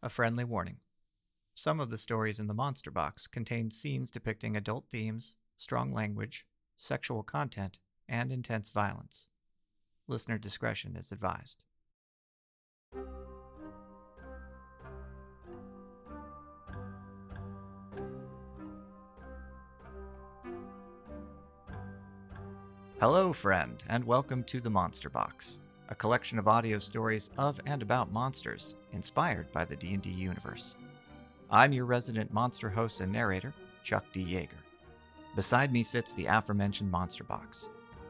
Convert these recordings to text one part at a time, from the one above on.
A friendly warning. Some of the stories in the Monster Box contain scenes depicting adult themes, strong language, sexual content, and intense violence. Listener discretion is advised. Hello, friend, and welcome to the Monster Box, a collection of audio stories of and about monsters inspired by the D&D universe. I'm your resident monster host and narrator, Chuck D. Yager. Beside me sits the aforementioned Monster Box,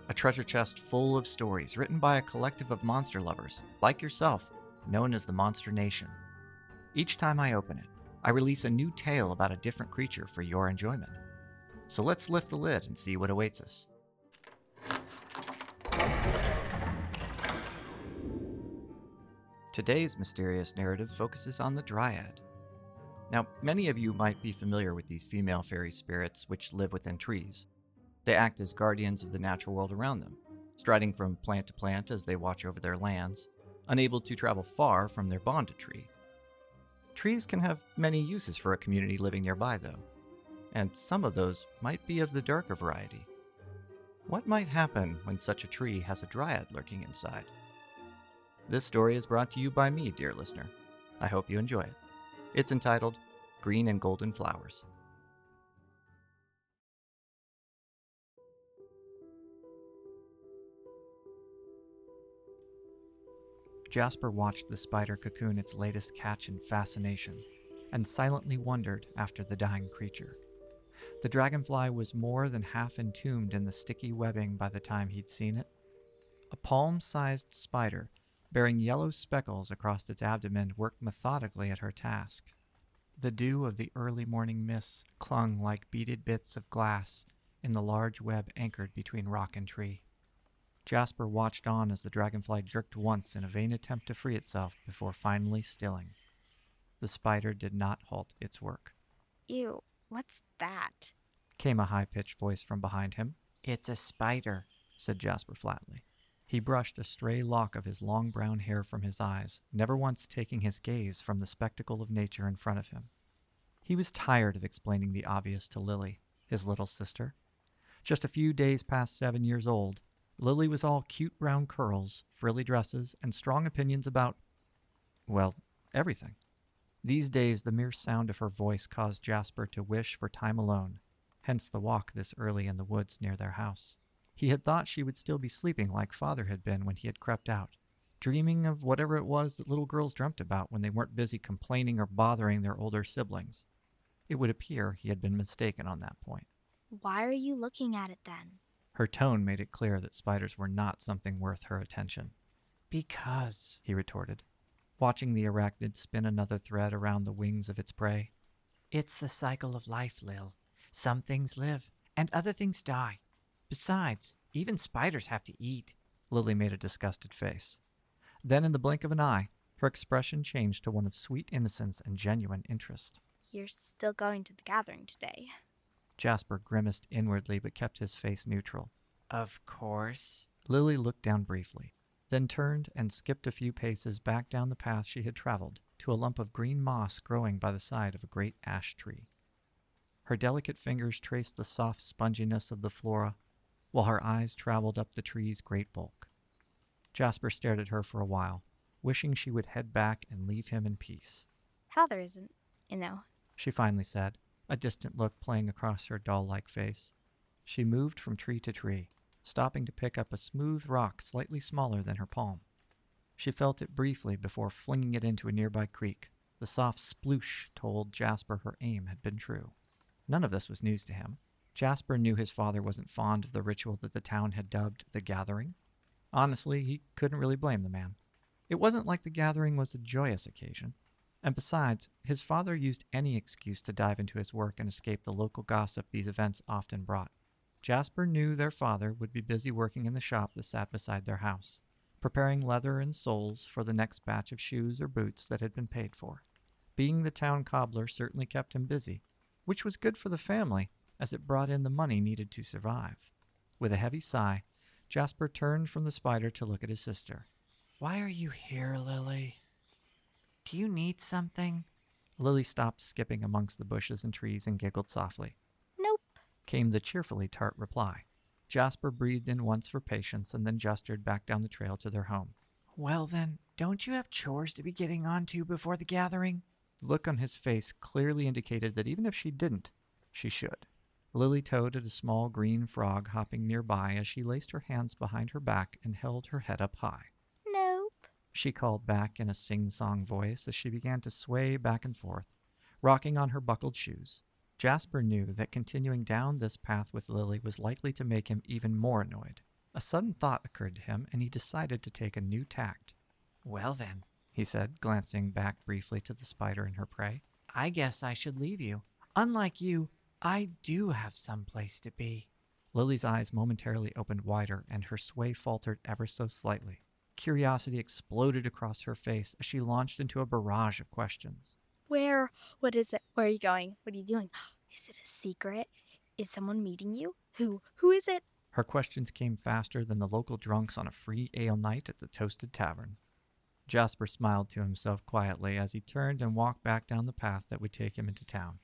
a treasure chest full of stories written by a collective of monster lovers, like yourself, known as the Monster Nation. Each time I open it, I release a new tale about a different creature for your enjoyment. So let's lift the lid and see what awaits us. Today's mysterious narrative focuses on the Dryad. Now, many of you might be familiar with these female fairy spirits which live within trees. They act as guardians of the natural world around them, striding from plant to plant as they watch over their lands, unable to travel far from their bonded tree. Trees can have many uses for a community living nearby, though, and some of those might be of the darker variety. What might happen when such a tree has a dryad lurking inside? This story is brought to you by me, dear listener. I hope you enjoy it. It's entitled Green and Golden Flowers. Jasper watched the spider cocoon its latest catch in fascination and silently wondered after the dying creature. The dragonfly was more than half entombed in the sticky webbing by the time he'd seen it. A palm sized spider, bearing yellow speckles across its abdomen, worked methodically at her task. The dew of the early morning mists clung like beaded bits of glass in the large web anchored between rock and tree. Jasper watched on as the dragonfly jerked once in a vain attempt to free itself before finally stilling. The spider did not halt its work. Ew, what's that? Came a high pitched voice from behind him. It's a spider, said Jasper flatly. He brushed a stray lock of his long brown hair from his eyes, never once taking his gaze from the spectacle of nature in front of him. He was tired of explaining the obvious to Lily, his little sister. Just a few days past seven years old, Lily was all cute brown curls, frilly dresses, and strong opinions about, well, everything. These days, the mere sound of her voice caused Jasper to wish for time alone, hence the walk this early in the woods near their house. He had thought she would still be sleeping like father had been when he had crept out, dreaming of whatever it was that little girls dreamt about when they weren't busy complaining or bothering their older siblings. It would appear he had been mistaken on that point. Why are you looking at it then? Her tone made it clear that spiders were not something worth her attention. Because, he retorted, watching the arachnid spin another thread around the wings of its prey. It's the cycle of life, Lil. Some things live, and other things die. Besides, even spiders have to eat. Lily made a disgusted face. Then, in the blink of an eye, her expression changed to one of sweet innocence and genuine interest. You're still going to the gathering today. Jasper grimaced inwardly but kept his face neutral. Of course. Lily looked down briefly, then turned and skipped a few paces back down the path she had traveled to a lump of green moss growing by the side of a great ash tree. Her delicate fingers traced the soft sponginess of the flora, while her eyes traveled up the tree's great bulk. Jasper stared at her for a while, wishing she would head back and leave him in peace. Father isn't, you know. She finally said, a distant look playing across her doll like face. She moved from tree to tree, stopping to pick up a smooth rock slightly smaller than her palm. She felt it briefly before flinging it into a nearby creek. The soft sploosh told Jasper her aim had been true. None of this was news to him. Jasper knew his father wasn't fond of the ritual that the town had dubbed the Gathering. Honestly, he couldn't really blame the man. It wasn't like the gathering was a joyous occasion. And besides, his father used any excuse to dive into his work and escape the local gossip these events often brought. Jasper knew their father would be busy working in the shop that sat beside their house, preparing leather and soles for the next batch of shoes or boots that had been paid for. Being the town cobbler certainly kept him busy, which was good for the family as it brought in the money needed to survive. With a heavy sigh, Jasper turned from the spider to look at his sister. Why are you here, Lily? Do you need something? Lily stopped skipping amongst the bushes and trees and giggled softly. Nope. Came the cheerfully tart reply. Jasper breathed in once for patience and then gestured back down the trail to their home. Well, then, don't you have chores to be getting on to before the gathering? The look on his face clearly indicated that even if she didn't, she should. Lily toed at a small green frog hopping nearby as she laced her hands behind her back and held her head up high. Nope. She called back in a sing song voice as she began to sway back and forth, rocking on her buckled shoes. Jasper knew that continuing down this path with Lily was likely to make him even more annoyed. A sudden thought occurred to him, and he decided to take a new tact. Well, then, he said, glancing back briefly to the spider and her prey, I guess I should leave you. Unlike you, I do have some place to be. Lily's eyes momentarily opened wider, and her sway faltered ever so slightly. Curiosity exploded across her face as she launched into a barrage of questions. Where? What is it? Where are you going? What are you doing? Is it a secret? Is someone meeting you? Who? Who is it? Her questions came faster than the local drunks on a free ale night at the Toasted Tavern. Jasper smiled to himself quietly as he turned and walked back down the path that would take him into town.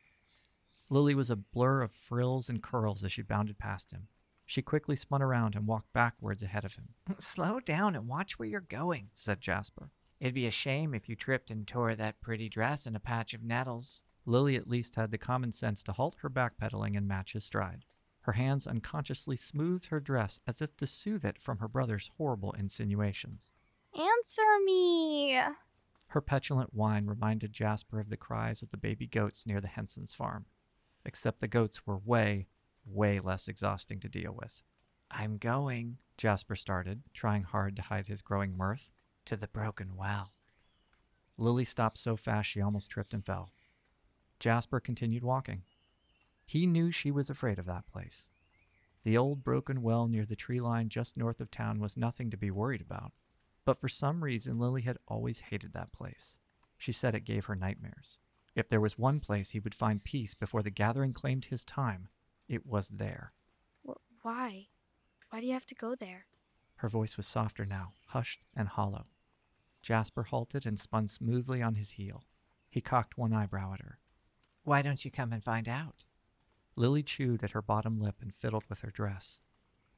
Lily was a blur of frills and curls as she bounded past him. She quickly spun around and walked backwards ahead of him. Slow down and watch where you're going, said Jasper. It'd be a shame if you tripped and tore that pretty dress in a patch of nettles. Lily at least had the common sense to halt her backpedaling and match his stride. Her hands unconsciously smoothed her dress as if to soothe it from her brother's horrible insinuations. Answer me. Her petulant whine reminded Jasper of the cries of the baby goats near the Henson's farm, except the goats were way, way less exhausting to deal with. I'm going, Jasper started, trying hard to hide his growing mirth, to the broken well. Lily stopped so fast she almost tripped and fell. Jasper continued walking. He knew she was afraid of that place. The old broken well near the tree line just north of town was nothing to be worried about, but for some reason Lily had always hated that place. She said it gave her nightmares. If there was one place he would find peace before the gathering claimed his time, it was there. Wh- why? Why do you have to go there? Her voice was softer now, hushed and hollow. Jasper halted and spun smoothly on his heel. He cocked one eyebrow at her. Why don't you come and find out? Lily chewed at her bottom lip and fiddled with her dress.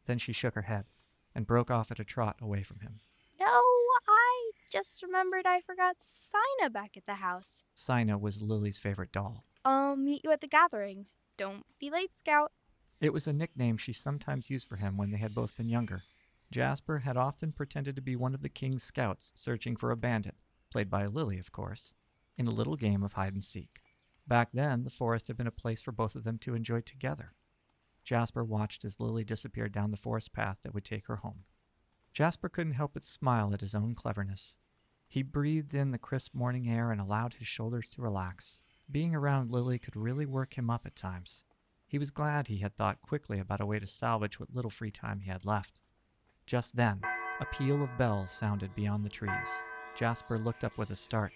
Then she shook her head and broke off at a trot away from him. Just remembered I forgot Sina back at the house. Sina was Lily's favorite doll. I'll meet you at the gathering. Don't be late, Scout. It was a nickname she sometimes used for him when they had both been younger. Jasper had often pretended to be one of the king's scouts searching for a bandit, played by Lily, of course, in a little game of hide and seek. Back then, the forest had been a place for both of them to enjoy together. Jasper watched as Lily disappeared down the forest path that would take her home. Jasper couldn't help but smile at his own cleverness. He breathed in the crisp morning air and allowed his shoulders to relax. Being around Lily could really work him up at times. He was glad he had thought quickly about a way to salvage what little free time he had left. Just then, a peal of bells sounded beyond the trees. Jasper looked up with a start,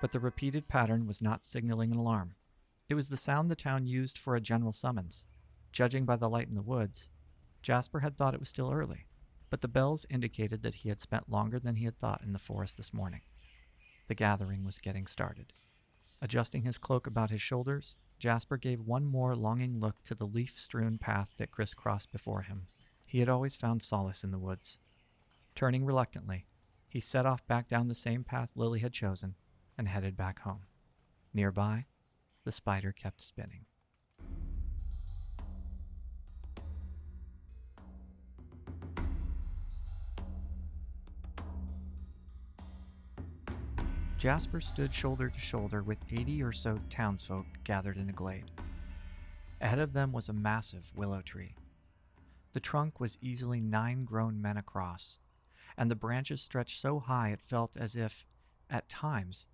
but the repeated pattern was not signaling an alarm. It was the sound the town used for a general summons. Judging by the light in the woods, Jasper had thought it was still early, but the bells indicated that he had spent longer than he had thought in the forest this morning. The gathering was getting started. Adjusting his cloak about his shoulders, Jasper gave one more longing look to the leaf strewn path that crisscrossed before him. He had always found solace in the woods. Turning reluctantly, he set off back down the same path Lily had chosen and headed back home. Nearby, the spider kept spinning. Jasper stood shoulder to shoulder with 80 or so townsfolk gathered in the glade. Ahead of them was a massive willow tree. The trunk was easily nine grown men across, and the branches stretched so high it felt as if, at times,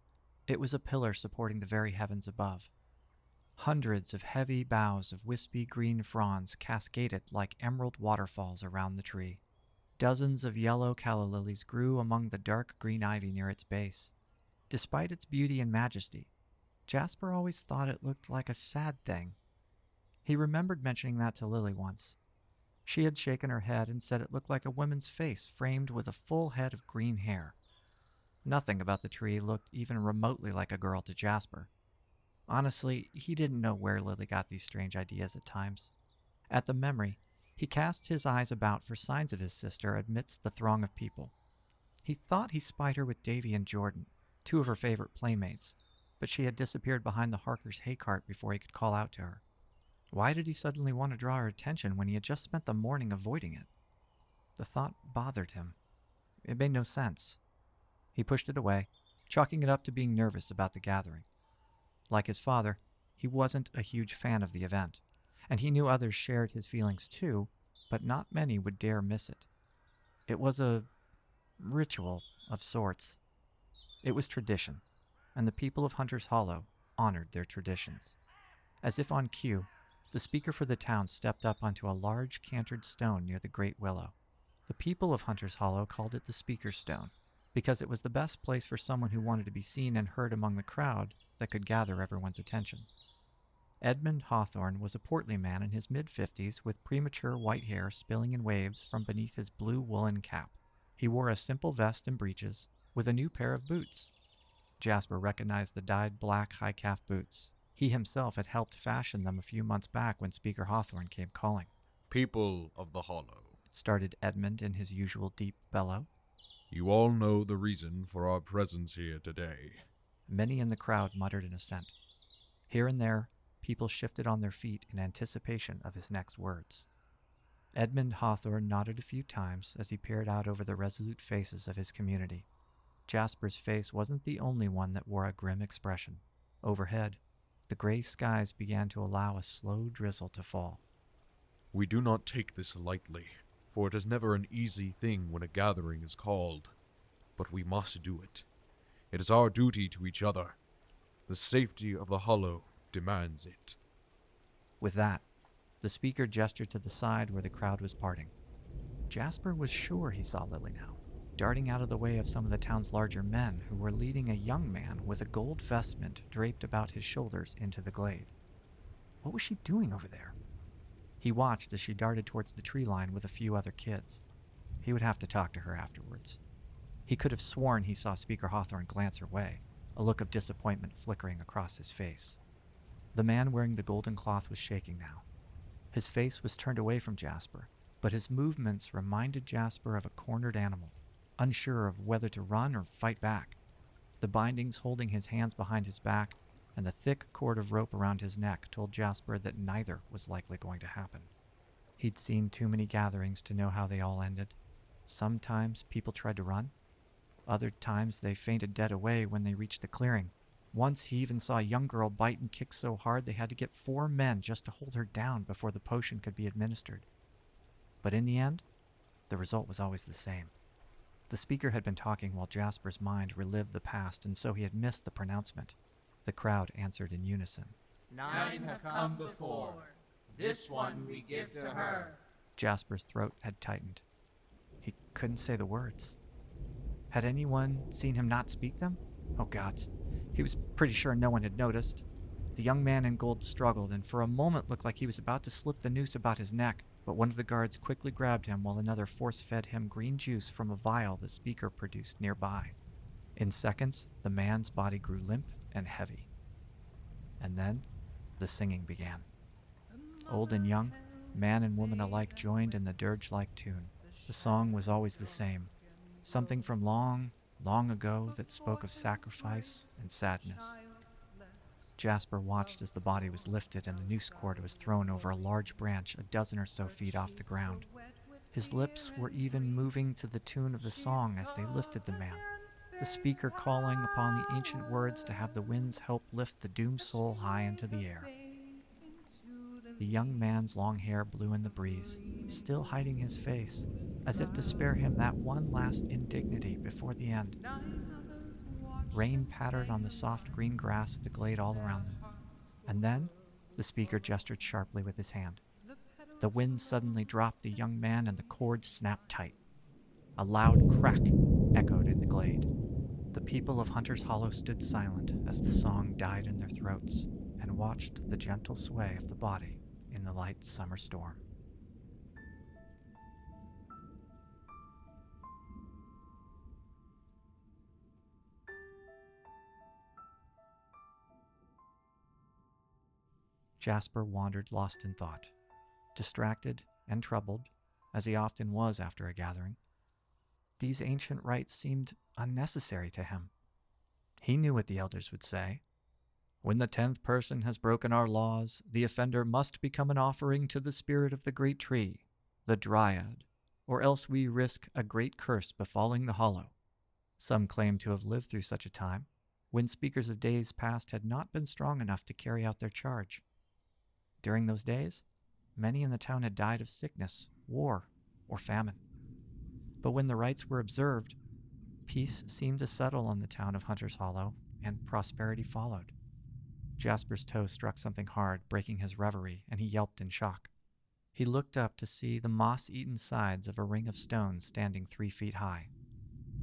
it was a pillar supporting the very heavens above. Hundreds of heavy boughs of wispy green fronds cascaded like emerald waterfalls around the tree. Dozens of yellow calla lilies grew among the dark green ivy near its base. Despite its beauty and majesty, Jasper always thought it looked like a sad thing. He remembered mentioning that to Lily once. She had shaken her head and said it looked like a woman's face framed with a full head of green hair. Nothing about the tree looked even remotely like a girl to Jasper. Honestly, he didn't know where Lily got these strange ideas at times. At the memory, he cast his eyes about for signs of his sister amidst the throng of people. He thought he spied her with Davy and Jordan, two of her favorite playmates, but she had disappeared behind the Harkers' hay cart before he could call out to her. Why did he suddenly want to draw her attention when he had just spent the morning avoiding it? The thought bothered him. It made no sense. He pushed it away, chalking it up to being nervous about the gathering. Like his father, he wasn't a huge fan of the event, and he knew others shared his feelings too, but not many would dare miss it. It was a ritual of sorts. It was tradition, and the people of Hunter's Hollow honored their traditions. As if on cue, the speaker for the town stepped up onto a large cantered stone near the great willow. The people of Hunter's Hollow called it the Speaker's Stone because it was the best place for someone who wanted to be seen and heard among the crowd that could gather everyone's attention. Edmund Hawthorne was a portly man in his mid fifties with premature white hair spilling in waves from beneath his blue woolen cap. He wore a simple vest and breeches with a new pair of boots. Jasper recognized the dyed black high calf boots. He himself had helped fashion them a few months back when Speaker Hawthorne came calling. People of the Hollow, Started Edmund in his usual deep bellow. you all know the reason for our presence here today. Many in the crowd muttered an assent. Here and there, people shifted on their feet in anticipation of his next words. Edmund Hawthorne nodded a few times as he peered out over the resolute faces of his community. Jasper's face wasn't the only one that wore a grim expression. Overhead, the gray skies began to allow a slow drizzle to fall. We do not take this lightly, for it is never an easy thing when a gathering is called. But we must do it. It is our duty to each other. The safety of the Hollow demands it. With that, the speaker gestured to the side where the crowd was parting. Jasper was sure he saw Lily now, darting out of the way of some of the town's larger men who were leading a young man with a gold vestment draped about his shoulders into the glade. What was she doing over there? He watched as she darted towards the tree line with a few other kids. He would have to talk to her afterwards. He could have sworn he saw Speaker Hawthorne glance her way, a look of disappointment flickering across his face. The man wearing the golden cloth was shaking now. His face was turned away from Jasper, but his movements reminded Jasper of a cornered animal, unsure of whether to run or fight back. The bindings holding his hands behind his back and the thick cord of rope around his neck told Jasper that neither was likely going to happen. He'd seen too many gatherings to know how they all ended. Sometimes people tried to run, other times they fainted dead away when they reached the clearing. Once he even saw a young girl bite and kick so hard they had to get four men just to hold her down before the potion could be administered. But in the end, the result was always the same. The speaker had been talking while Jasper's mind relived the past, and so he had missed the pronouncement. The crowd answered in unison. Nine have come before. This one we give to her. Jasper's throat had tightened. He couldn't say the words. Had anyone seen him not speak them? Oh, gods. He was pretty sure no one had noticed. The young man in gold struggled and for a moment looked like he was about to slip the noose about his neck, but one of the guards quickly grabbed him while another force fed him green juice from a vial the speaker produced nearby. In seconds, the man's body grew limp and heavy. And then, the singing began. Old and young, man and woman alike joined in the dirge like tune. The song was always the same something from long, long ago that spoke of sacrifice and sadness. Jasper watched as the body was lifted and the noose cord was thrown over a large branch a dozen or so feet off the ground. His lips were even moving to the tune of the song as they lifted the man, the speaker calling upon the ancient words to have the winds help lift the doomed soul high into the air. The young man's long hair blew in the breeze, still hiding his face, as if to spare him that one last indignity before the end. Rain pattered on the soft green grass of the glade all around them. And then the speaker gestured sharply with his hand. The wind suddenly dropped the young man and the cord snapped tight. A loud crack echoed in the glade. The people of Hunter's Hollow stood silent as the song died in their throats and watched the gentle sway of the body in the light summer storm. Jasper wandered lost in thought, distracted and troubled, as he often was after a gathering. These ancient rites seemed unnecessary to him. He knew what the elders would say. When the tenth person has broken our laws, the offender must become an offering to the spirit of the great tree, the Dryad, or else we risk a great curse befalling the hollow. Some claim to have lived through such a time, when speakers of days past had not been strong enough to carry out their charge. During those days, many in the town had died of sickness, war, or famine. But when the rites were observed, peace seemed to settle on the town of Hunter's Hollow, and prosperity followed. Jasper's toe struck something hard, breaking his reverie, and he yelped in shock. He looked up to see the moss eaten sides of a ring of stones standing three feet high.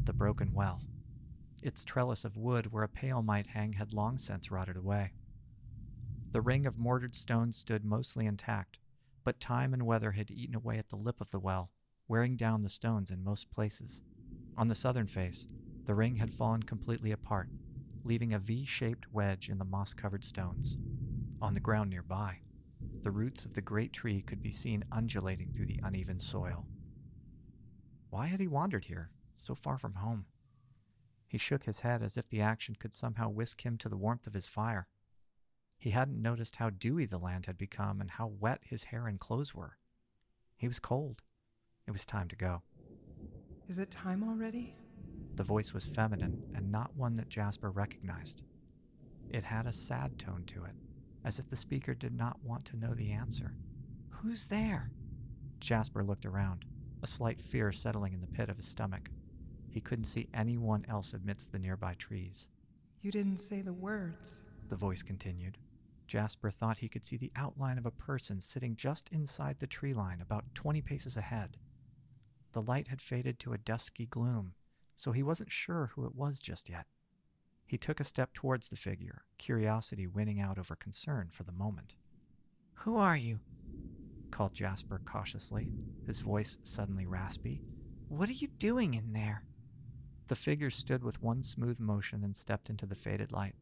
The broken well. Its trellis of wood where a pail might hang had long since rotted away. The ring of mortared stones stood mostly intact, but time and weather had eaten away at the lip of the well, wearing down the stones in most places. On the southern face, the ring had fallen completely apart, leaving a V shaped wedge in the moss covered stones. On the ground nearby, the roots of the great tree could be seen undulating through the uneven soil. Why had he wandered here, so far from home? He shook his head as if the action could somehow whisk him to the warmth of his fire. He hadn't noticed how dewy the land had become and how wet his hair and clothes were. He was cold. It was time to go. Is it time already? The voice was feminine and not one that Jasper recognized. It had a sad tone to it, as if the speaker did not want to know the answer. Who's there? Jasper looked around, a slight fear settling in the pit of his stomach. He couldn't see anyone else amidst the nearby trees. You didn't say the words. The voice continued. Jasper thought he could see the outline of a person sitting just inside the tree line, about 20 paces ahead. The light had faded to a dusky gloom, so he wasn't sure who it was just yet. He took a step towards the figure, curiosity winning out over concern for the moment. Who are you? called Jasper cautiously, his voice suddenly raspy. What are you doing in there? The figure stood with one smooth motion and stepped into the faded light.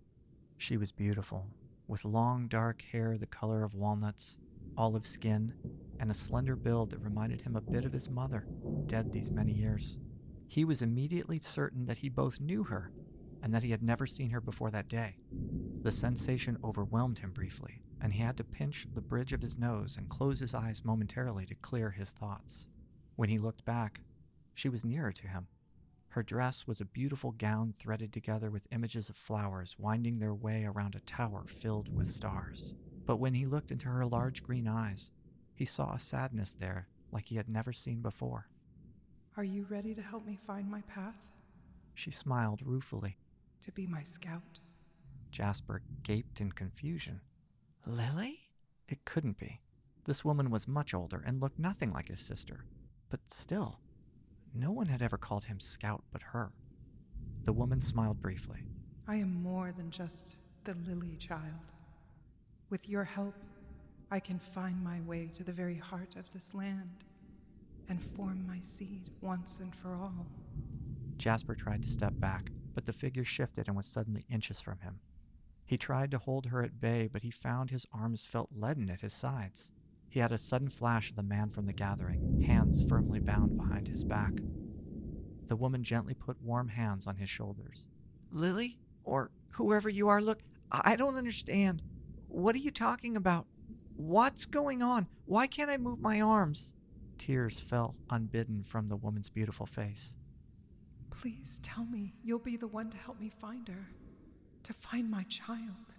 She was beautiful, with long dark hair the color of walnuts, olive skin, and a slender build that reminded him a bit of his mother, dead these many years. He was immediately certain that he both knew her and that he had never seen her before that day. The sensation overwhelmed him briefly, and he had to pinch the bridge of his nose and close his eyes momentarily to clear his thoughts. When he looked back, she was nearer to him. Her dress was a beautiful gown threaded together with images of flowers winding their way around a tower filled with stars. But when he looked into her large green eyes, he saw a sadness there like he had never seen before. Are you ready to help me find my path? She smiled ruefully. To be my scout? Jasper gaped in confusion. Lily? It couldn't be. This woman was much older and looked nothing like his sister. But still, no one had ever called him Scout but her. The woman smiled briefly. I am more than just the Lily child. With your help, I can find my way to the very heart of this land and form my seed once and for all. Jasper tried to step back, but the figure shifted and was suddenly inches from him. He tried to hold her at bay, but he found his arms felt leaden at his sides. He had a sudden flash of the man from the gathering, hands firmly bound behind his back. The woman gently put warm hands on his shoulders. Lily, or whoever you are, look, I don't understand. What are you talking about? What's going on? Why can't I move my arms? Tears fell unbidden from the woman's beautiful face. Please tell me you'll be the one to help me find her, to find my child.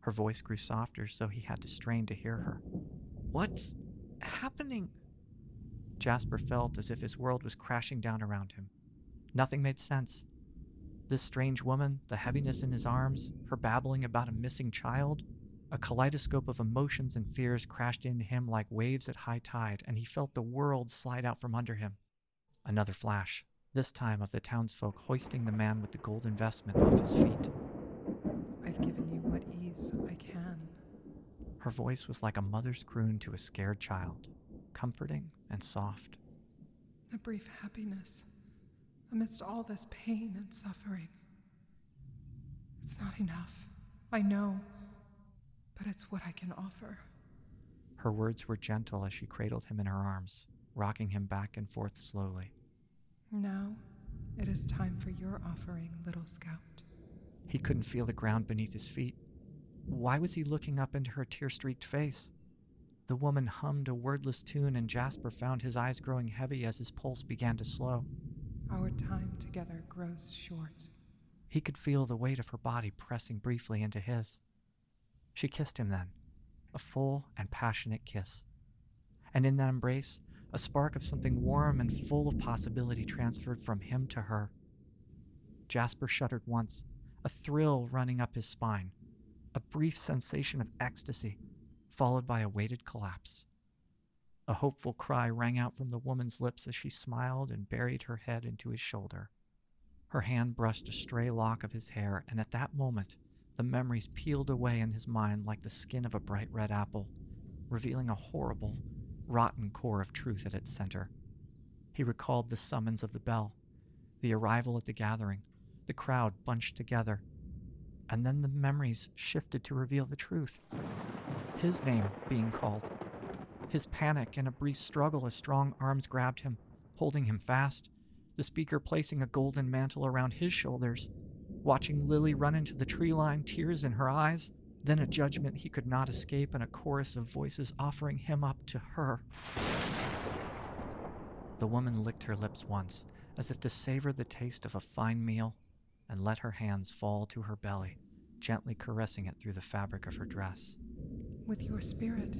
Her voice grew softer, so he had to strain to hear her. What's happening? Jasper felt as if his world was crashing down around him. Nothing made sense. This strange woman, the heaviness in his arms, her babbling about a missing child, a kaleidoscope of emotions and fears crashed into him like waves at high tide, and he felt the world slide out from under him. Another flash, this time of the townsfolk hoisting the man with the gold investment off his feet. I've given you what ease I can. Her voice was like a mother's croon to a scared child, comforting and soft. A brief happiness amidst all this pain and suffering. It's not enough. I know. but it's what I can offer. Her words were gentle as she cradled him in her arms, rocking him back and forth slowly. Now it is time for your offering, little scout. He couldn't feel the ground beneath his feet. Why was he looking up into her tear streaked face? The woman hummed a wordless tune, and Jasper found his eyes growing heavy as his pulse began to slow. Our time together grows short. He could feel the weight of her body pressing briefly into his. She kissed him then, a full and passionate kiss. And in that embrace, a spark of something warm and full of possibility transferred from him to her. Jasper shuddered once, a thrill running up his spine, a brief sensation of ecstasy, followed by a weighted collapse. A hopeful cry rang out from the woman's lips as she smiled and buried her head into his shoulder. Her hand brushed a stray lock of his hair, and at that moment, the memories peeled away in his mind like the skin of a bright red apple, revealing a horrible, rotten core of truth at its center. He recalled the summons of the bell, the arrival at the gathering, the crowd bunched together, and then the memories shifted to reveal the truth. His name being called. His panic and a brief struggle as strong arms grabbed him, holding him fast, the speaker placing a golden mantle around his shoulders, watching Lily run into the tree line, tears in her eyes, then a judgment he could not escape, and a chorus of voices offering him up to her. The woman licked her lips once, as if to savor the taste of a fine meal, and let her hands fall to her belly, gently caressing it through the fabric of her dress. With your spirit,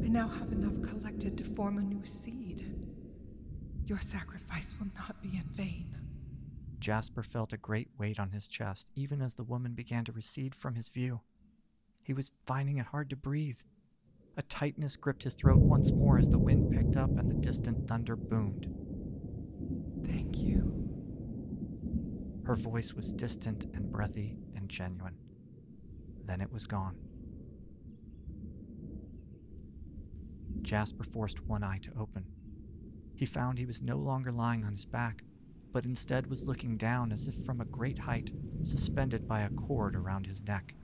I now have enough collected to form a new seed. Your sacrifice will not be in vain. Jasper felt a great weight on his chest, even as the woman began to recede from his view. He was finding it hard to breathe. A tightness gripped his throat once more as the wind picked up and the distant thunder boomed. Thank you. Her voice was distant and breathy and genuine. Then it was gone. Jasper forced one eye to open. He found he was no longer lying on his back, but instead was looking down as if from a great height, suspended by a cord around his neck.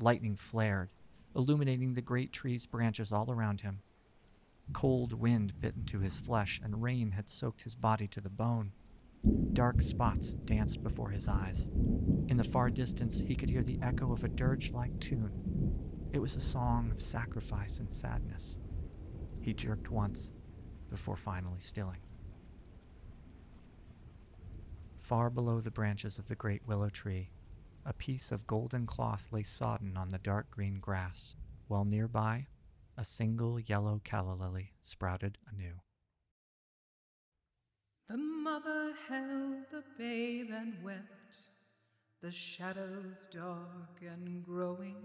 Lightning flared, illuminating the great tree's branches all around him. Cold wind bit into his flesh, and rain had soaked his body to the bone. Dark spots danced before his eyes. In the far distance, he could hear the echo of a dirge like tune. It was a song of sacrifice and sadness. He jerked once before finally stilling. Far below the branches of the great willow tree, a piece of golden cloth lay sodden on the dark green grass, while nearby, a single yellow calla lily sprouted anew. The mother held the babe and wept, the shadows dark and growing.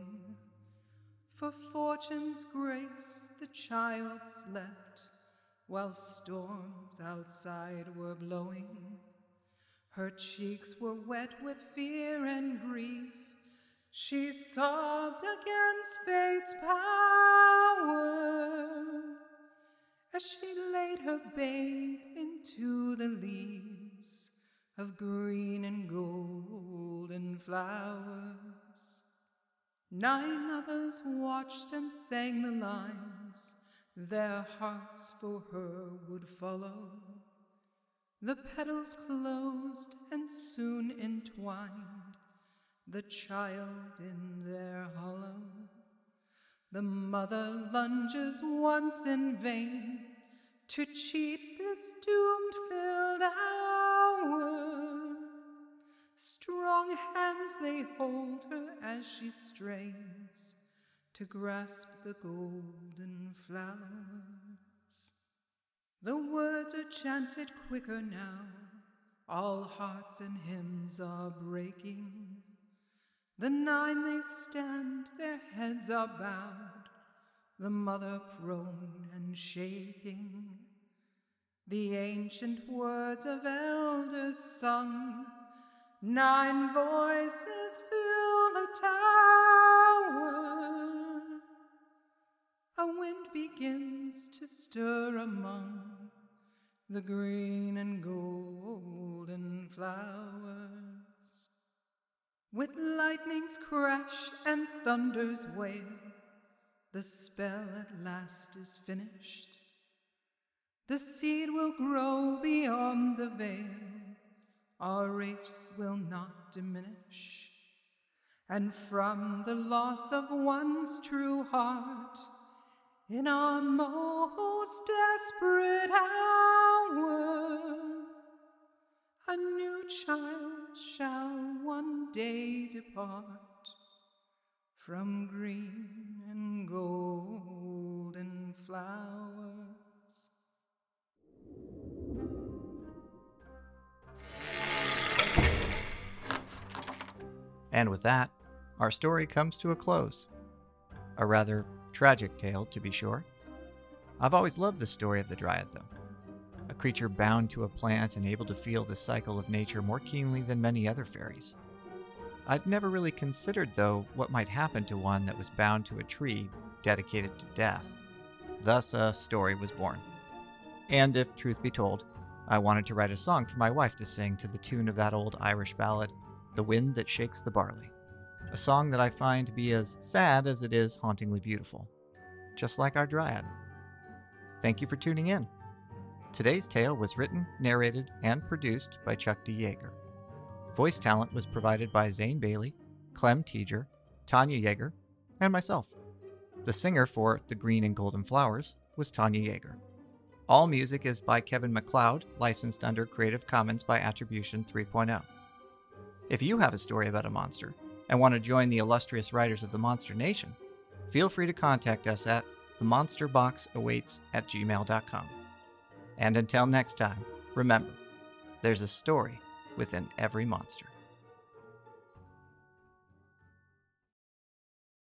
For fortune's grace the child slept, while storms outside were blowing. Her cheeks were wet with fear and grief. She sobbed against fate's power as she laid her babe into the leaves of green and golden flowers. Nine others watched and sang the lines their hearts for her would follow. The petals closed and soon entwined the child in their hollow. The mother lunges once in vain to this doomed filled hour. Strong hands they hold her as she strains to grasp the golden flowers. The words are chanted quicker now, all hearts and hymns are breaking. The nine they stand, their heads are bowed, the mother prone and shaking. The ancient words of elders sung, nine voices fill the tower. A wind begins to stir among the green and golden flowers. With lightning's crash and thunder's wail, the spell at last is finished. The seed will grow beyond the veil, our race will not diminish. And from the loss of one's true heart, in our most desperate hour, a new child shall one day depart from green and flowers. And with that, our story comes to a close. A rather tragic tale, to be sure. I've always loved the story of the Dryad, though. A creature bound to a plant and able to feel the cycle of nature more keenly than many other fairies. I'd never really considered, though, what might happen to one that was bound to a tree dedicated to death. Thus, a story was born. And if truth be told, I wanted to write a song for my wife to sing to the tune of that old Irish ballad, The Wind That Shakes the Barley. A song that I find to be as sad as it is hauntingly beautiful, just like our Dryad. Thank you for tuning in. Today's tale was written, narrated, and produced by Chuck D. Yager. Voice talent was provided by Zane Balay, Clem Tieger, Tania Yager, and myself. The singer for The Green and Golden Flowers was Tania Yager. All music is by Kevin MacLeod, licensed under Creative Commons by Attribution 3.0. If you have a story about a monster and want to join the illustrious writers of the Monster Nation, feel free to contact us at themonsterboxawaits at gmail.com. And until next time, remember, there's a story within every monster.